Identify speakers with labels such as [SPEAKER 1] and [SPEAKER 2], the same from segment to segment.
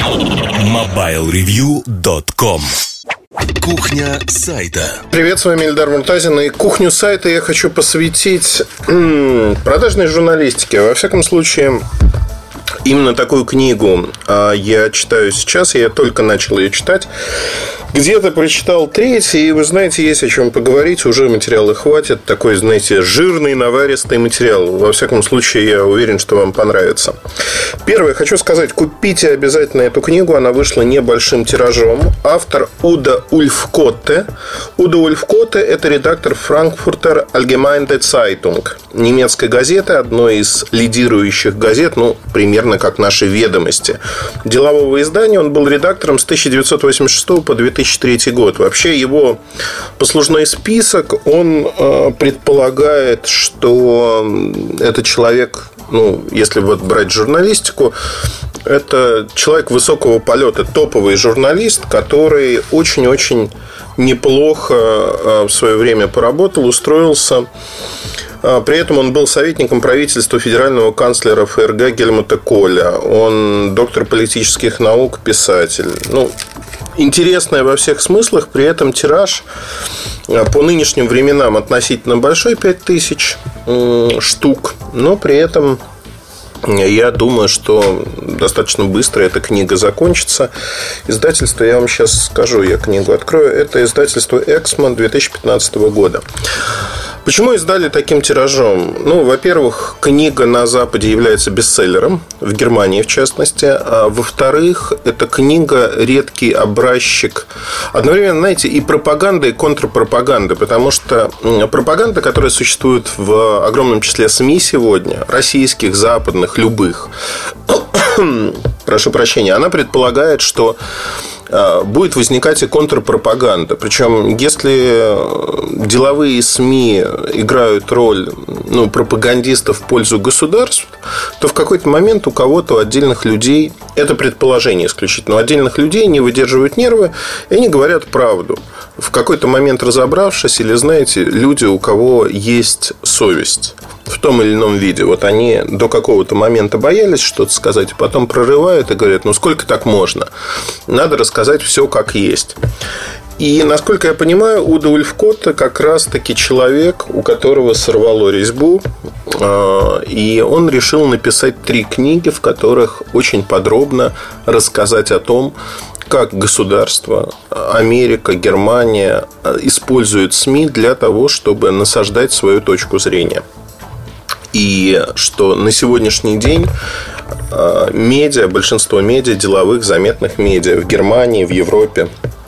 [SPEAKER 1] MobileReview.com Кухня сайта.
[SPEAKER 2] Привет, с вами Эльдар Муртазин. И кухню сайта я хочу посвятить продажной журналистике. Во всяком случае, именно такую книгу а, я читаю сейчас. Я только начал ее читать. Где-то прочитал треть, и вы знаете, есть о чем поговорить, уже материала хватит. Такой, знаете, жирный, наваристый материал. Во всяком случае, я уверен, что вам понравится. Первое, хочу сказать, купите обязательно эту книгу, она вышла небольшим тиражом. Автор Уда Ульфкотте. Уда Ульфкотте – это редактор Frankfurter Allgemeine Zeitung, немецкой газеты, одной из лидирующих газет, ну, примерно как наши ведомости. Делового издания он был редактором с 1986 по 2000 2003 год. Вообще его послужной список, он э, предполагает, что это человек, ну, если вот брать журналистику, это человек высокого полета, топовый журналист, который очень-очень неплохо э, в свое время поработал, устроился. А, при этом он был советником правительства федерального канцлера ФРГ Гельмута Коля. Он доктор политических наук, писатель. Ну, интересная во всех смыслах, при этом тираж э, по нынешним временам относительно большой, 5000 штук, но при этом я думаю, что достаточно быстро эта книга закончится. Издательство, я вам сейчас скажу, я книгу открою. Это издательство «Эксман» 2015 года. Почему издали таким тиражом? Ну, во-первых, книга на Западе является бестселлером, в Германии в частности. А во-вторых, эта книга редкий образчик одновременно, знаете, и пропаганды, и контрпропаганды, потому что пропаганда, которая существует в огромном числе СМИ сегодня, российских, западных, любых, прошу прощения, она предполагает, что будет возникать и контрпропаганда. Причем, если деловые СМИ играют роль ну, пропагандистов в пользу государств, то в какой-то момент у кого-то, у отдельных людей, это предположение исключительно, у отдельных людей не выдерживают нервы, и они говорят правду. В какой-то момент разобравшись, или, знаете, люди, у кого есть совесть в том или ином виде. Вот они до какого-то момента боялись что-то сказать, а потом прорывают и говорят, ну сколько так можно? Надо рассказать все как есть. И, насколько я понимаю, Уда Ульфкотта как раз-таки человек, у которого сорвало резьбу, а, и он решил написать три книги, в которых очень подробно рассказать о том, как государство, Америка, Германия используют СМИ для того, чтобы насаждать свою точку зрения. И что на сегодняшний день а, медиа, большинство медиа, деловых, заметных медиа в Германии, в Европе, а,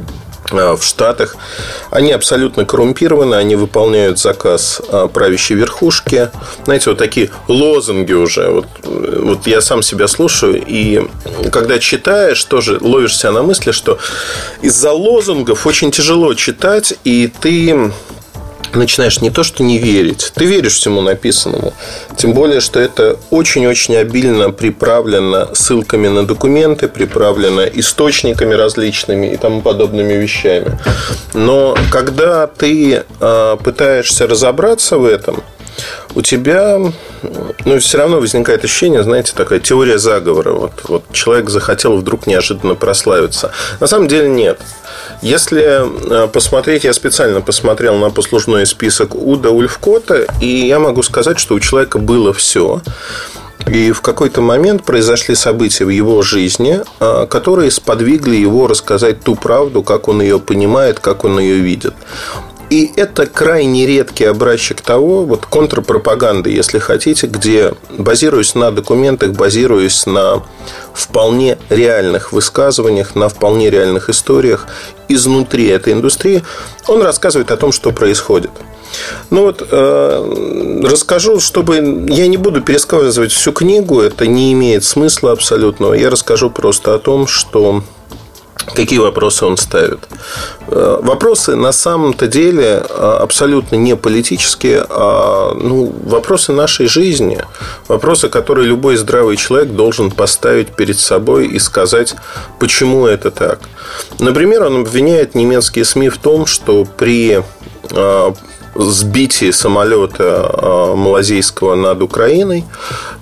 [SPEAKER 2] в Штатах, они абсолютно коррумпированы, они выполняют заказ а, правящей верхушки. Знаете, вот такие лозунги уже. Вот, вот я сам себя слушаю, и когда читаешь, тоже ловишь себя на мысли, что из-за лозунгов очень тяжело читать, и ты начинаешь не то, что не верить, ты веришь всему написанному. Тем более, что это очень-очень обильно приправлено ссылками на документы, приправлено источниками различными и тому подобными вещами. Но когда ты э, пытаешься разобраться в этом, у тебя ну, все равно возникает ощущение, знаете, такая теория заговора. Вот, вот человек захотел вдруг неожиданно прославиться. На самом деле нет. Если э, посмотреть, я специально посмотрел на послужной список Уда Ульфкота, и я могу сказать, что у человека было все. И в какой-то момент произошли события в его жизни, э, которые сподвигли его рассказать ту правду, как он ее понимает, как он ее видит. И это крайне редкий образчик того, вот контрпропаганды, если хотите, где, базируясь на документах, базируясь на вполне реальных высказываниях, на вполне реальных историях изнутри этой индустрии, он рассказывает о том, что происходит. Ну вот, э, расскажу, чтобы я не буду пересказывать всю книгу, это не имеет смысла абсолютного. Я расскажу просто о том, что Какие вопросы он ставит? Э, вопросы на самом-то деле э, абсолютно не политические, а ну, вопросы нашей жизни. Вопросы, которые любой здравый человек должен поставить перед собой и сказать, почему это так. Например, он обвиняет немецкие СМИ в том, что при э, сбитии самолета малазийского над Украиной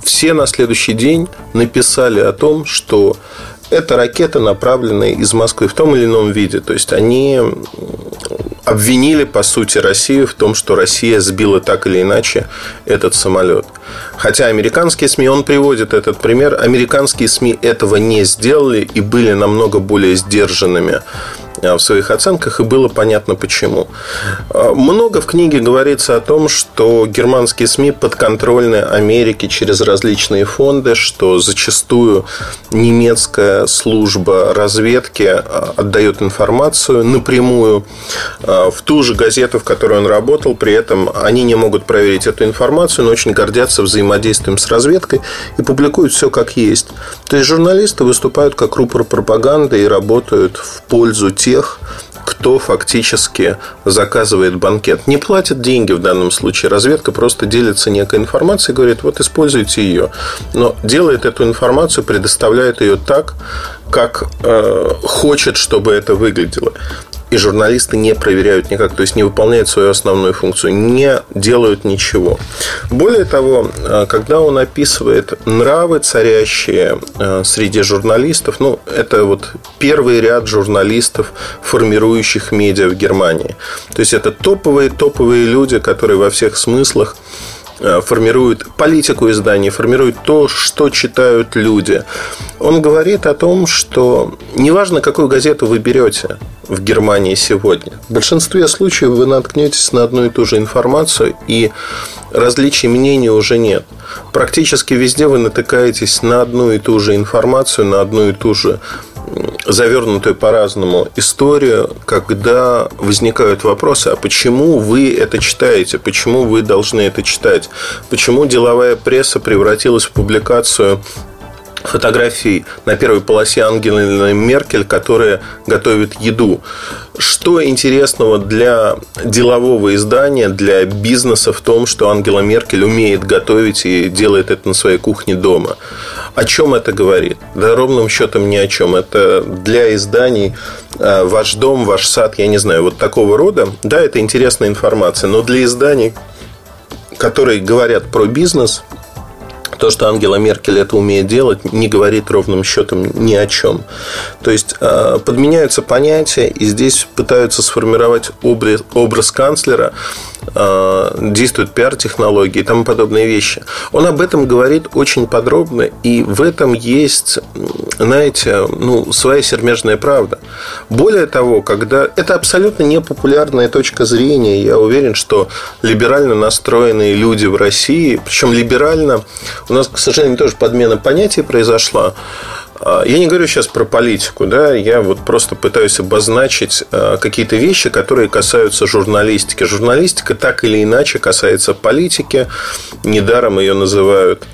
[SPEAKER 2] все на следующий день написали о том, что это ракеты, направленные из Москвы в том или ином виде. То есть они обвинили, по сути, Россию в том, что Россия сбила так или иначе этот самолет. Хотя американские СМИ, он приводит этот пример, американские СМИ этого не сделали и были намного более сдержанными в своих оценках, и было понятно почему. А, много в книге говорится о том, что германские СМИ подконтрольны Америке через различные фонды, что зачастую немецкая служба разведки а, отдает информацию напрямую в ту же газету, в которой он работал, при этом они не могут проверить эту информацию, но очень гордятся взаимодействием с разведкой и публикуют все как есть. То есть журналисты выступают как рупор пропаганды и работают в пользу тех, тех, кто фактически заказывает банкет. Не платят деньги в данном случае. Разведка просто делится некой информацией говорит, вот используйте ее. Но делает эту информацию, предоставляет ее так, как э, хочет, чтобы это выглядело и журналисты не проверяют никак, то есть не выполняют свою основную функцию, не делают ничего. Более того, э, когда он описывает нравы, царящие э, среди журналистов, ну, это вот первый ряд журналистов, формирующих медиа в Германии. То есть это топовые-топовые люди, которые во всех смыслах формирует политику изданий, формирует то, что читают люди. Он говорит о том, что неважно, какую газету вы берете в Германии сегодня, в большинстве случаев вы наткнетесь на одну и ту же информацию, и различий мнений уже нет. Практически везде вы натыкаетесь на одну и ту же информацию, на одну и ту же завернутую по-разному историю, когда возникают вопросы, а почему вы это читаете, почему вы должны это читать, почему деловая пресса превратилась в публикацию фотографий на первой полосе Ангелы Меркель, которая готовит еду. Что интересного для делового издания, для бизнеса в том, что Ангела Меркель умеет готовить и делает это на своей кухне дома? О чем это говорит? Да ровным счетом ни о чем. Это для изданий э, ваш дом, ваш сад, я не знаю, вот такого рода. Да, это интересная информация, но для изданий, которые говорят про бизнес, то, что Ангела Меркель это умеет делать, не говорит ровным счетом ни о чем. То есть э, подменяются понятия, и здесь пытаются сформировать образ, образ канцлера, э, действуют пиар-технологии и тому подобные вещи. Он об этом говорит очень подробно, и в этом есть, знаете, ну, своя сермяжная правда. Более того, когда это абсолютно непопулярная точка зрения, я уверен, что либерально настроенные люди в России, причем либерально у нас, к сожалению, тоже подмена понятий произошла. А, я не говорю сейчас про политику, да, я вот просто пытаюсь обозначить а, какие-то вещи, которые касаются журналистики. Журналистика так или иначе касается политики. Недаром ее называют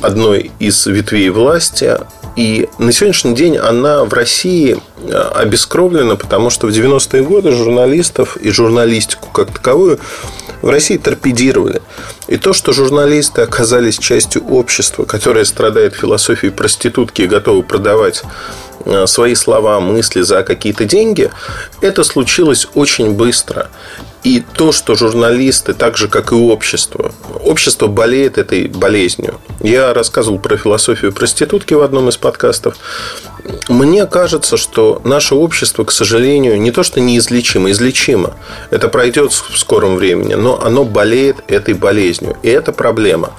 [SPEAKER 2] одной из ветвей власти. И на сегодняшний день она в России а, обескровлена, потому что в 90-е годы журналистов и журналистику как таковую в России торпедировали. И то, что журналисты оказались частью общества, которое страдает философией проститутки и готовы продавать э, свои слова, мысли за какие-то деньги, это случилось очень быстро. И то, что журналисты, так же как и общество, общество болеет этой болезнью. Я рассказывал про философию проститутки в одном из подкастов. Мне кажется, что наше общество, к сожалению, не то что неизлечимо, излечимо. Это пройдет в скором времени, но оно болеет этой болезнью. И это проблема.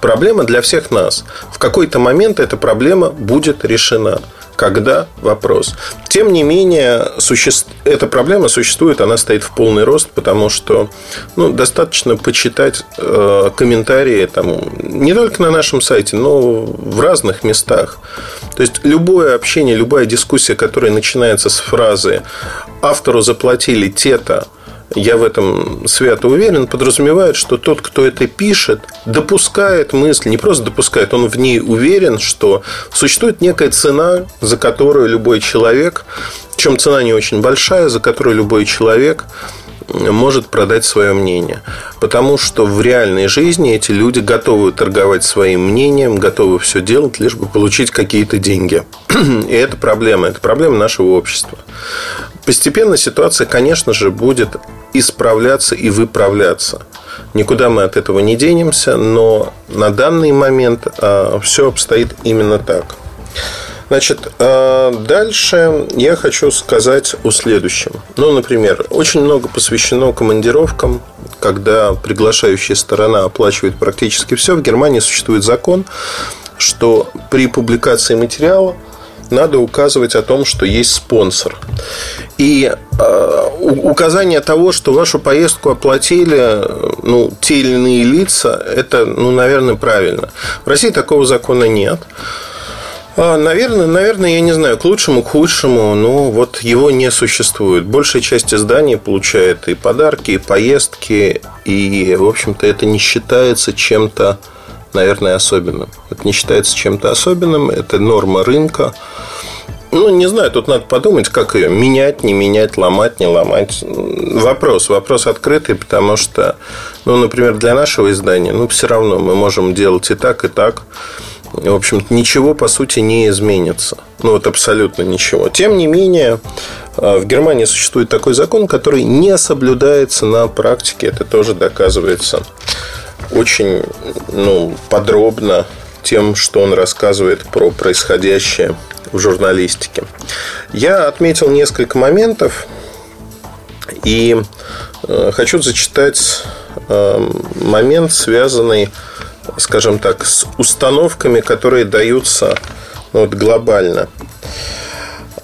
[SPEAKER 2] Проблема для всех нас. В какой-то момент эта проблема будет решена. Когда? Вопрос. Тем не менее, суще... эта проблема существует, она стоит в полный рост, потому что ну, достаточно почитать э, комментарии там, не только на нашем сайте, но в разных местах. То есть, любое общение, любая дискуссия, которая начинается с фразы «автору заплатили те-то», я в этом свято уверен, подразумевает, что тот, кто это пишет, допускает мысль, не просто допускает, он в ней уверен, что существует некая цена, за которую любой человек, причем цена не очень большая, за которую любой человек может продать свое мнение. Потому что в реальной жизни эти люди готовы торговать своим мнением, готовы все делать, лишь бы получить какие-то деньги. И это проблема. Это проблема нашего общества. Постепенно ситуация, конечно же, будет исправляться и выправляться. Никуда мы от этого не денемся, но на данный момент а, все обстоит именно так. Значит, э, дальше я хочу сказать о следующем. Ну, например, очень много посвящено командировкам, когда приглашающая сторона оплачивает практически все. В Германии существует закон, что при публикации материала надо указывать о том, что есть спонсор. И э, указание того, что вашу поездку оплатили ну, те или иные лица, это, ну, наверное, правильно. В России такого закона нет. А, наверное, наверное, я не знаю, к лучшему, к худшему, но вот его не существует. Большая часть изданий получает и подарки, и поездки, и, в общем-то, это не считается чем-то, наверное, особенным. Это не считается чем-то особенным, это норма рынка. Ну, не знаю, тут надо подумать, как ее менять, не менять, ломать, не ломать. Вопрос, вопрос открытый, потому что, ну, например, для нашего издания, ну, все равно мы можем делать и так, и так в общем-то, ничего, по сути, не изменится. Ну, вот абсолютно ничего. Тем не менее, э, в Германии существует такой закон, который не соблюдается на практике. Это тоже доказывается очень ну, подробно тем, что он рассказывает про происходящее в журналистике. Я отметил несколько моментов и э, хочу зачитать э, момент, связанный скажем так, с установками, которые даются ну, вот, глобально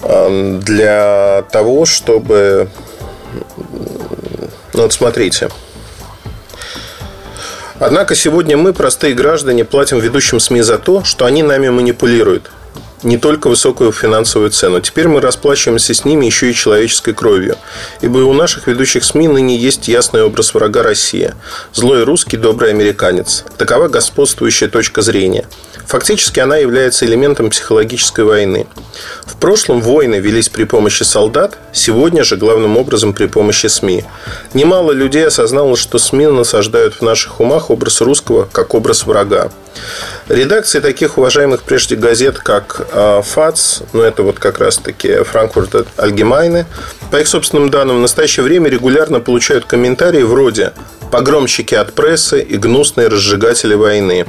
[SPEAKER 2] для того, чтобы... Ну, вот смотрите. Однако сегодня мы, простые граждане, платим ведущим СМИ за то, что они нами манипулируют не только высокую финансовую цену. Теперь мы расплачиваемся с ними еще и человеческой кровью. Ибо у наших ведущих СМИ ныне есть ясный образ врага России. Злой русский, добрый американец. Такова господствующая точка зрения. Фактически она является элементом психологической войны. В прошлом войны велись при помощи солдат, сегодня же главным образом при помощи СМИ. Немало людей осознало, что СМИ насаждают в наших умах образ русского как образ врага. Редакции таких уважаемых прежде газет, как а, ФАЦ, ну это вот как раз-таки Франкфурт Альгемайны, по их собственным данным, в настоящее время регулярно получают комментарии вроде «погромщики от прессы» и «гнусные разжигатели войны».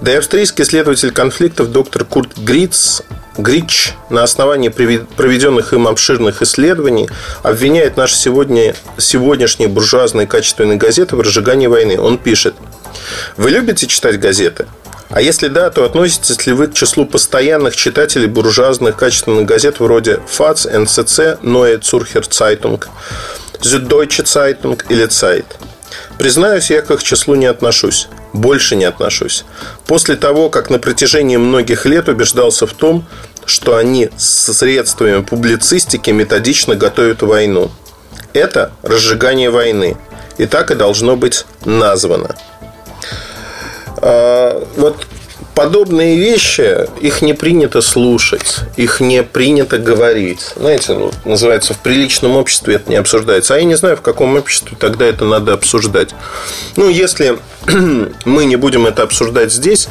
[SPEAKER 2] Да и австрийский исследователь конфликтов доктор Курт Гриц Грич на основании проведенных им обширных исследований обвиняет наши сегодня, сегодняшние буржуазные качественные газеты в разжигании войны. Он пишет, вы любите читать газеты? А если да, то относитесь ли вы к числу постоянных читателей буржуазных качественных газет вроде ФАЦ, НЦЦ, Neue Zürcher Zeitung, Süddeutsche Zeitung или Zeit? Признаюсь, я к их числу не отношусь. Больше не отношусь. После того, как на протяжении многих лет убеждался в том, что они с средствами публицистики методично готовят войну. Это разжигание войны. И так и должно быть названо. А, вот подобные вещи, их не принято слушать, их не принято говорить. Знаете, ну, называется, в приличном обществе это не обсуждается. А я не знаю, в каком обществе тогда это надо обсуждать. Ну, если мы не будем это обсуждать здесь,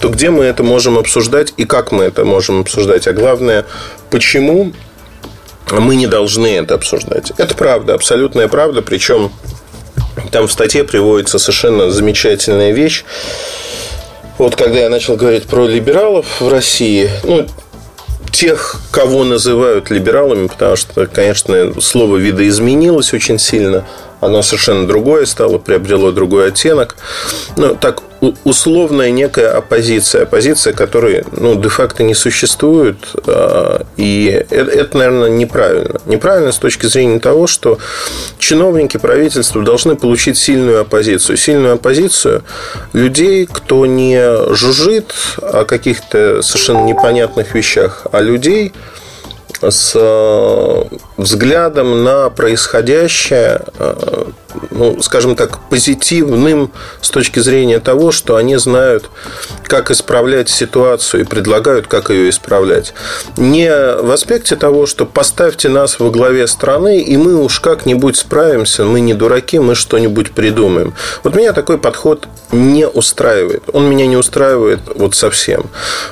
[SPEAKER 2] то где мы это можем обсуждать и как мы это можем обсуждать? А главное, почему мы не должны это обсуждать? Это правда, абсолютная правда, причем там в статье приводится совершенно замечательная вещь. Вот когда я начал говорить про либералов в России, ну, тех, кого называют либералами, потому что, конечно, слово видоизменилось очень сильно – оно совершенно другое стало, приобрело другой оттенок. Ну, так, условная некая оппозиция. Оппозиция, которой, ну, де-факто не существует. А, и это, это, наверное, неправильно. Неправильно с точки зрения того, что чиновники правительства должны получить сильную оппозицию. Сильную оппозицию людей, кто не жужжит о каких-то совершенно непонятных вещах, а людей, с э, взглядом на происходящее, э, ну, скажем так, позитивным с точки зрения того, что они знают, как исправлять ситуацию и предлагают, как ее исправлять. Не в аспекте того, что поставьте нас во главе страны, и мы уж как-нибудь справимся, мы не дураки, мы что-нибудь придумаем. Вот меня такой подход не устраивает. Он меня не устраивает вот совсем.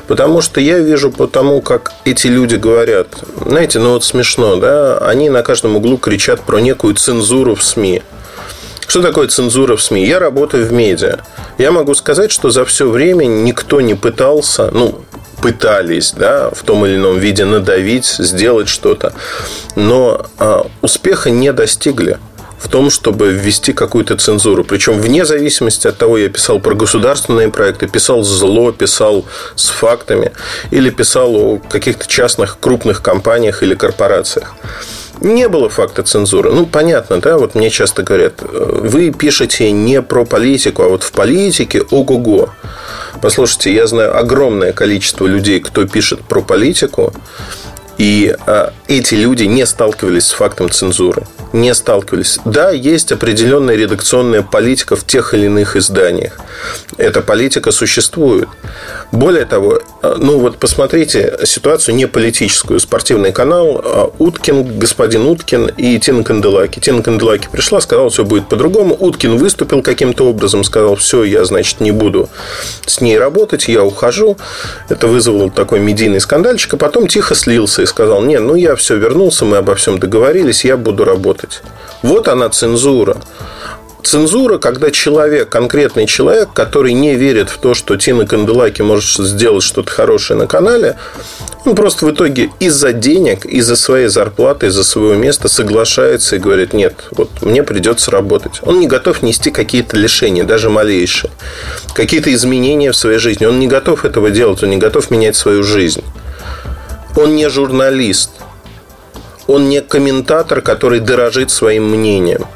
[SPEAKER 2] Потому что я вижу по тому, как эти люди говорят, знаете, ну вот смешно, да, они на каждом углу кричат про некую цензуру в СМИ. Что такое цензура в СМИ? Я работаю в медиа. Я могу сказать, что за все время никто не пытался, ну, пытались да, в том или ином виде надавить, сделать что-то, но а, успеха не достигли в том, чтобы ввести какую-то цензуру. Причем вне зависимости от того, я писал про государственные проекты, писал зло, писал с фактами или писал о каких-то частных крупных компаниях или корпорациях. Не было факта цензуры. Ну, понятно, да, вот мне часто говорят, вы пишете не про политику, а вот в политике ого-го. Послушайте, я знаю огромное количество людей, кто пишет про политику, и а, эти люди не сталкивались с фактом цензуры. Не сталкивались. Да, есть определенная редакционная политика в тех или иных изданиях. Эта политика существует. Более того, а, ну вот посмотрите ситуацию не политическую. Спортивный канал а, Уткин, господин Уткин и Тина Канделаки. Тина Канделаки пришла, сказала, все будет по-другому. Уткин выступил каким-то образом, сказал, все, я, значит, не буду с ней работать, я ухожу. Это вызвало такой медийный скандальчик, а потом тихо слился и сказал, не, ну я все вернулся, мы обо всем договорились, я буду работать. Вот она цензура. Цензура, когда человек, конкретный человек, который не верит в то, что Тина Канделаки может сделать что-то хорошее на канале, он просто в итоге из-за денег, из-за своей зарплаты, из-за своего места соглашается и говорит, нет, вот мне придется работать. Он не готов нести какие-то лишения, даже малейшие. Какие-то изменения в своей жизни. Он не готов этого делать, он не готов менять свою жизнь. Он не журналист. Он не комментатор, который дорожит своим мнением.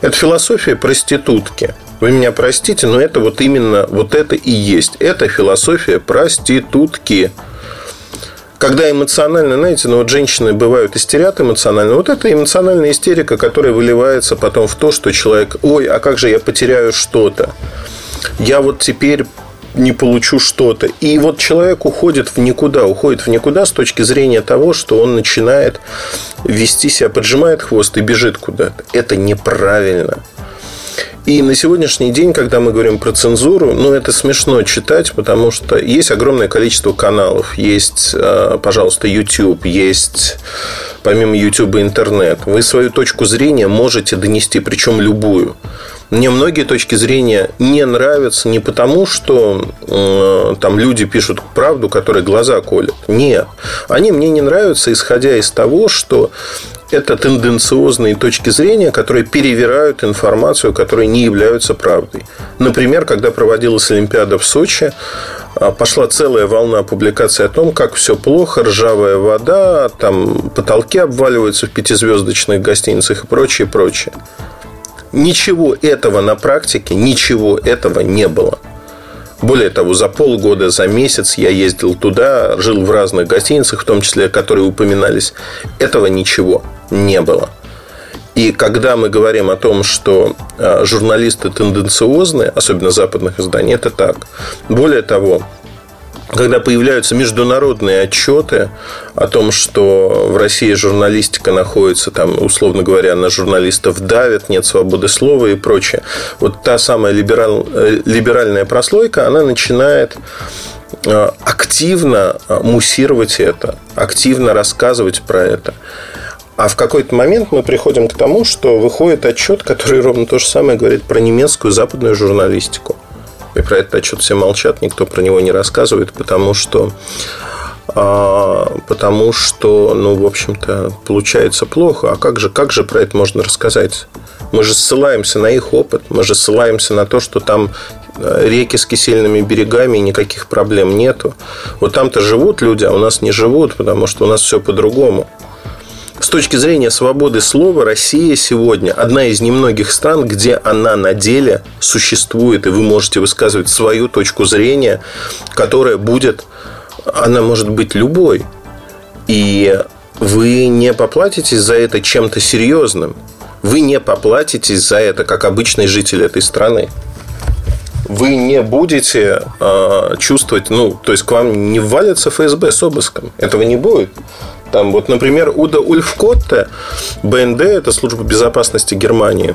[SPEAKER 2] Это философия проститутки. Вы меня простите, но это вот именно вот это и есть. Это философия проститутки. Когда эмоционально, знаете, ну вот женщины бывают истерят эмоционально. Вот это эмоциональная истерика, которая выливается потом в то, что человек, ой, а как же я потеряю что-то? Я вот теперь не получу что-то. И вот человек уходит в никуда, уходит в никуда с точки зрения того, что он начинает вести себя, поджимает хвост и бежит куда-то. Это неправильно. И на сегодняшний день, когда мы говорим про цензуру, ну, это смешно читать, потому что есть огромное количество каналов. Есть, э, пожалуйста, YouTube, есть помимо YouTube интернет. Вы свою точку зрения можете донести, причем любую. Мне многие точки зрения не нравятся не потому, что э, там люди пишут правду, которая глаза колят. Нет. Они мне не нравятся, исходя из того, что это тенденциозные точки зрения, которые перевирают информацию, которые не являются правдой. Например, когда проводилась Олимпиада в Сочи, а, пошла целая волна публикаций о том, как все плохо, ржавая вода, там потолки обваливаются в пятизвездочных гостиницах и прочее, прочее. Ничего этого на практике, ничего этого не было. Более того, за полгода, за месяц я ездил туда, жил в разных гостиницах, в том числе, которые упоминались. Этого ничего не было. И когда мы говорим о том, что а, журналисты тенденциозные, особенно западных изданий, это так. Более того, когда появляются международные отчеты о том, что в России журналистика находится, там, условно говоря, на журналистов давят, нет свободы слова и прочее, вот та самая либераль, э, либеральная прослойка, она начинает э, активно э, муссировать это, активно рассказывать про это. А в какой-то момент мы приходим к тому, что выходит отчет, который ровно то же самое говорит про немецкую западную журналистику. И про этот отчет все молчат, никто про него не рассказывает, потому что а, потому что, ну, в общем-то, получается плохо. А как же, как же про это можно рассказать? Мы же ссылаемся на их опыт, мы же ссылаемся на то, что там э, реки с кисельными берегами, никаких проблем нету. Вот там-то живут люди, а у нас не живут, потому что у нас все по-другому. С точки зрения свободы слова, Россия сегодня одна из немногих стран, где она на деле существует, и вы можете высказывать свою точку зрения, которая будет, она может быть любой. И вы не поплатитесь за это чем-то серьезным. Вы не поплатитесь за это, как обычный житель этой страны вы не будете э, чувствовать, ну, то есть к вам не ввалится ФСБ с обыском. Этого не будет. Там вот, например, Уда Ульфкотте, БНД, это служба безопасности Германии,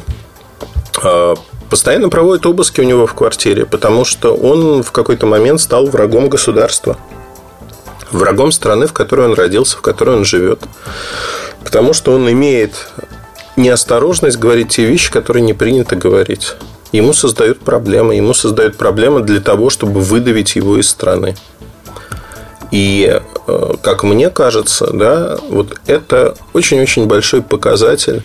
[SPEAKER 2] а, постоянно проводит обыски у него в квартире, потому что он в какой-то момент стал врагом государства. Врагом страны, в которой он родился, в которой он живет. Потому что он имеет неосторожность говорить те вещи, которые не принято говорить. Ему создают проблемы. Ему создают проблемы для того, чтобы выдавить его из страны. И, э, как мне кажется, да, вот это очень-очень большой показатель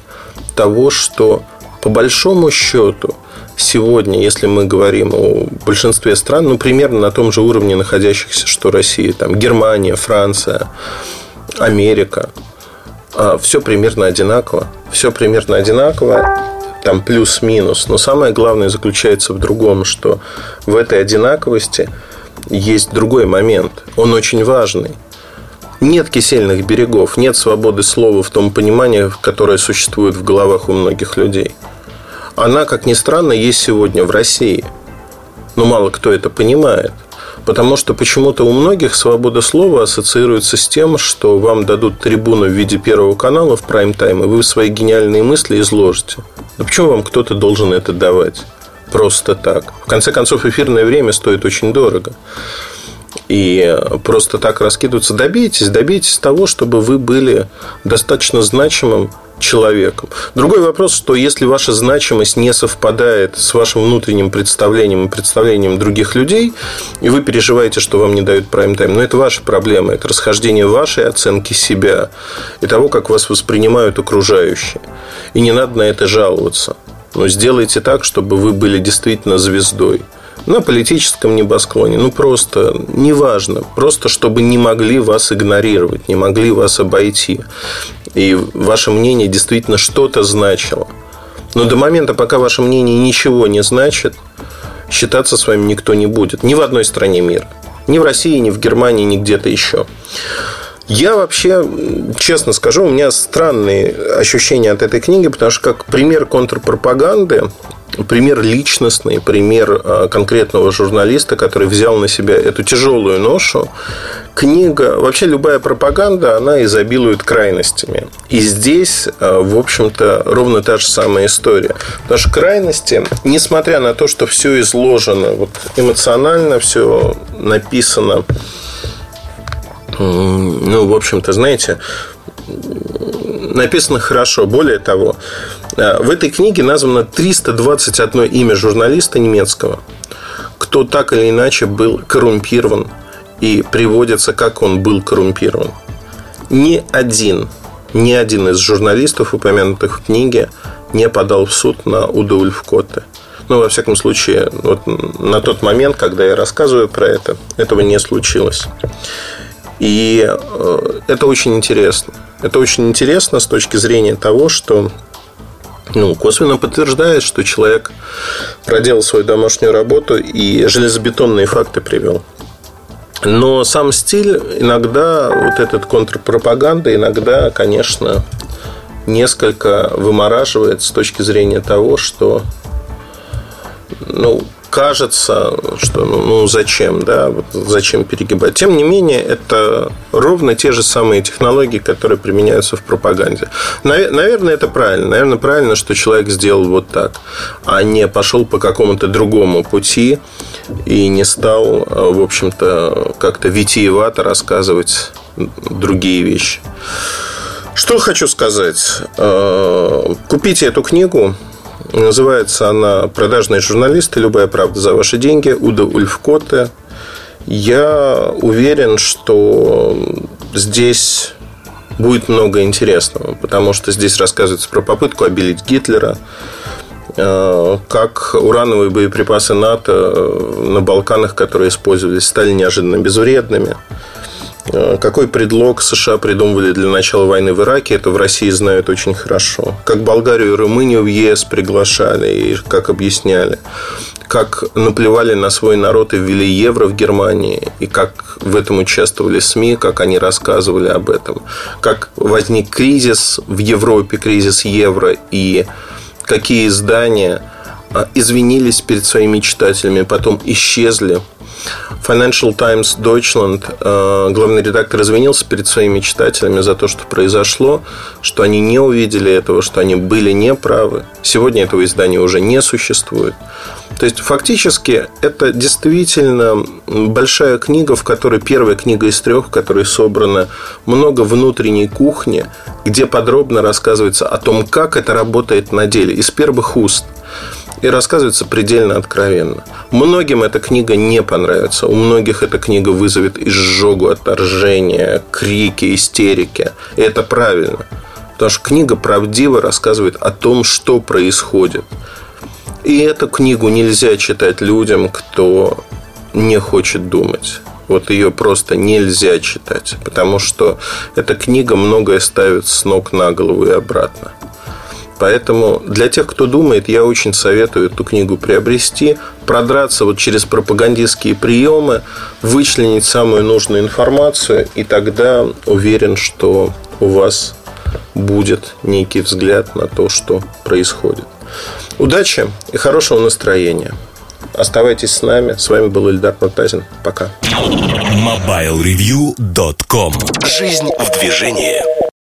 [SPEAKER 2] того, что по большому счету сегодня, если мы говорим о большинстве стран, ну, примерно на том же уровне находящихся, что Россия, там, Германия, Франция, Америка, а, все примерно одинаково. Все примерно одинаково, там плюс-минус. Но самое главное заключается в другом, что в этой одинаковости есть другой момент. Он очень важный. Нет кисельных берегов, нет свободы слова в том понимании, которое существует в головах у многих людей – она, как ни странно, есть сегодня в России. Но мало кто это понимает. Потому что почему-то у многих свобода слова ассоциируется с тем, что вам дадут трибуну в виде первого канала в прайм-тайм, и вы свои гениальные мысли изложите. Да почему вам кто-то должен это давать? Просто так. В конце концов, эфирное время стоит очень дорого. И просто так раскидываться. Добейтесь, добейтесь того, чтобы вы были достаточно значимым человеком. Другой вопрос, что если ваша значимость не совпадает с вашим внутренним представлением и представлением других людей, и вы переживаете, что вам не дают прайм-тайм, но это ваша проблема, это расхождение вашей оценки себя и того, как вас воспринимают окружающие. И не надо на это жаловаться. Но сделайте так, чтобы вы были действительно звездой на политическом небосклоне, ну просто неважно, просто чтобы не могли вас игнорировать, не могли вас обойти и ваше мнение действительно что-то значило. Но до момента, пока ваше мнение ничего не значит, считаться с вами никто не будет. Ни в одной стране мира. Ни в России, ни в Германии, ни где-то еще. Я вообще, честно скажу, у меня странные ощущения от этой книги, потому что как пример контрпропаганды, пример личностный, пример а, конкретного журналиста, который взял на себя эту тяжелую ношу. Книга, вообще любая пропаганда, она изобилует крайностями. И здесь, а, в общем-то, ровно та же самая история. Потому что крайности, несмотря на то, что все изложено вот, эмоционально, все написано, ну, в общем-то, знаете, написано хорошо. Более того, э, в этой книге названо 321 имя журналиста немецкого, кто так или иначе был коррумпирован и приводится, как он был коррумпирован. Ни один, ни один из журналистов, упомянутых в книге, не подал в суд на Уда Ульфкотте. Ну, во всяком случае, вот на тот момент, когда я рассказываю про это, этого не случилось. И э, это очень интересно. Это очень интересно с точки зрения того, что ну, косвенно подтверждает, что человек проделал свою домашнюю работу и железобетонные факты привел. Но сам стиль иногда, вот этот контрпропаганда, иногда, конечно, несколько вымораживает с точки зрения того, что ну, кажется, что ну, ну зачем, да, вот зачем перегибать. Тем не менее, это ровно те же самые технологии, которые применяются в пропаганде. Наверное, это правильно. Наверное, правильно, что человек сделал вот так, а не пошел по какому-то другому пути и не стал, в общем-то, как-то витиевато рассказывать другие вещи. Что хочу сказать. Э, купите эту книгу. Называется она «Продажные журналисты. Любая правда за ваши деньги». Уда Ульфкоте. Я уверен, что здесь будет много интересного, потому что здесь рассказывается про попытку обелить Гитлера, э, как урановые боеприпасы НАТО на Балканах, которые использовались, стали неожиданно безвредными – какой предлог США придумывали для начала войны в Ираке, это в России знают очень хорошо. Как Болгарию и Румынию в ЕС приглашали и как объясняли. Как наплевали на свой народ и ввели евро в Германии. И как в этом участвовали СМИ, как они рассказывали об этом. Как возник кризис в Европе, кризис евро. И какие издания извинились перед своими читателями, потом исчезли Financial Times Deutschland, э, главный редактор извинился перед своими читателями за то, что произошло, что они не увидели этого, что они были неправы. Сегодня этого издания уже не существует. То есть, фактически, это действительно большая книга, в которой первая книга из трех, в которой собрано много внутренней кухни, где подробно рассказывается о том, как это работает на деле, из первых уст – и рассказывается предельно откровенно. Многим эта книга не понравится. У многих эта книга вызовет изжогу, отторжение, крики, истерики. И это правильно. Потому что книга правдиво рассказывает о том, что происходит. И эту книгу нельзя читать людям, кто не хочет думать. Вот ее просто нельзя читать, потому что эта книга многое ставит с ног на голову и обратно. Поэтому для тех, кто думает, я очень советую эту книгу приобрести, продраться вот через пропагандистские приемы, вычленить самую нужную информацию, и тогда уверен, что у вас будет некий взгляд на то, что происходит. Удачи и хорошего настроения. Оставайтесь с нами. С вами был Ильдар Муртазин. Пока.
[SPEAKER 1] MobileReview.com Жизнь в движении.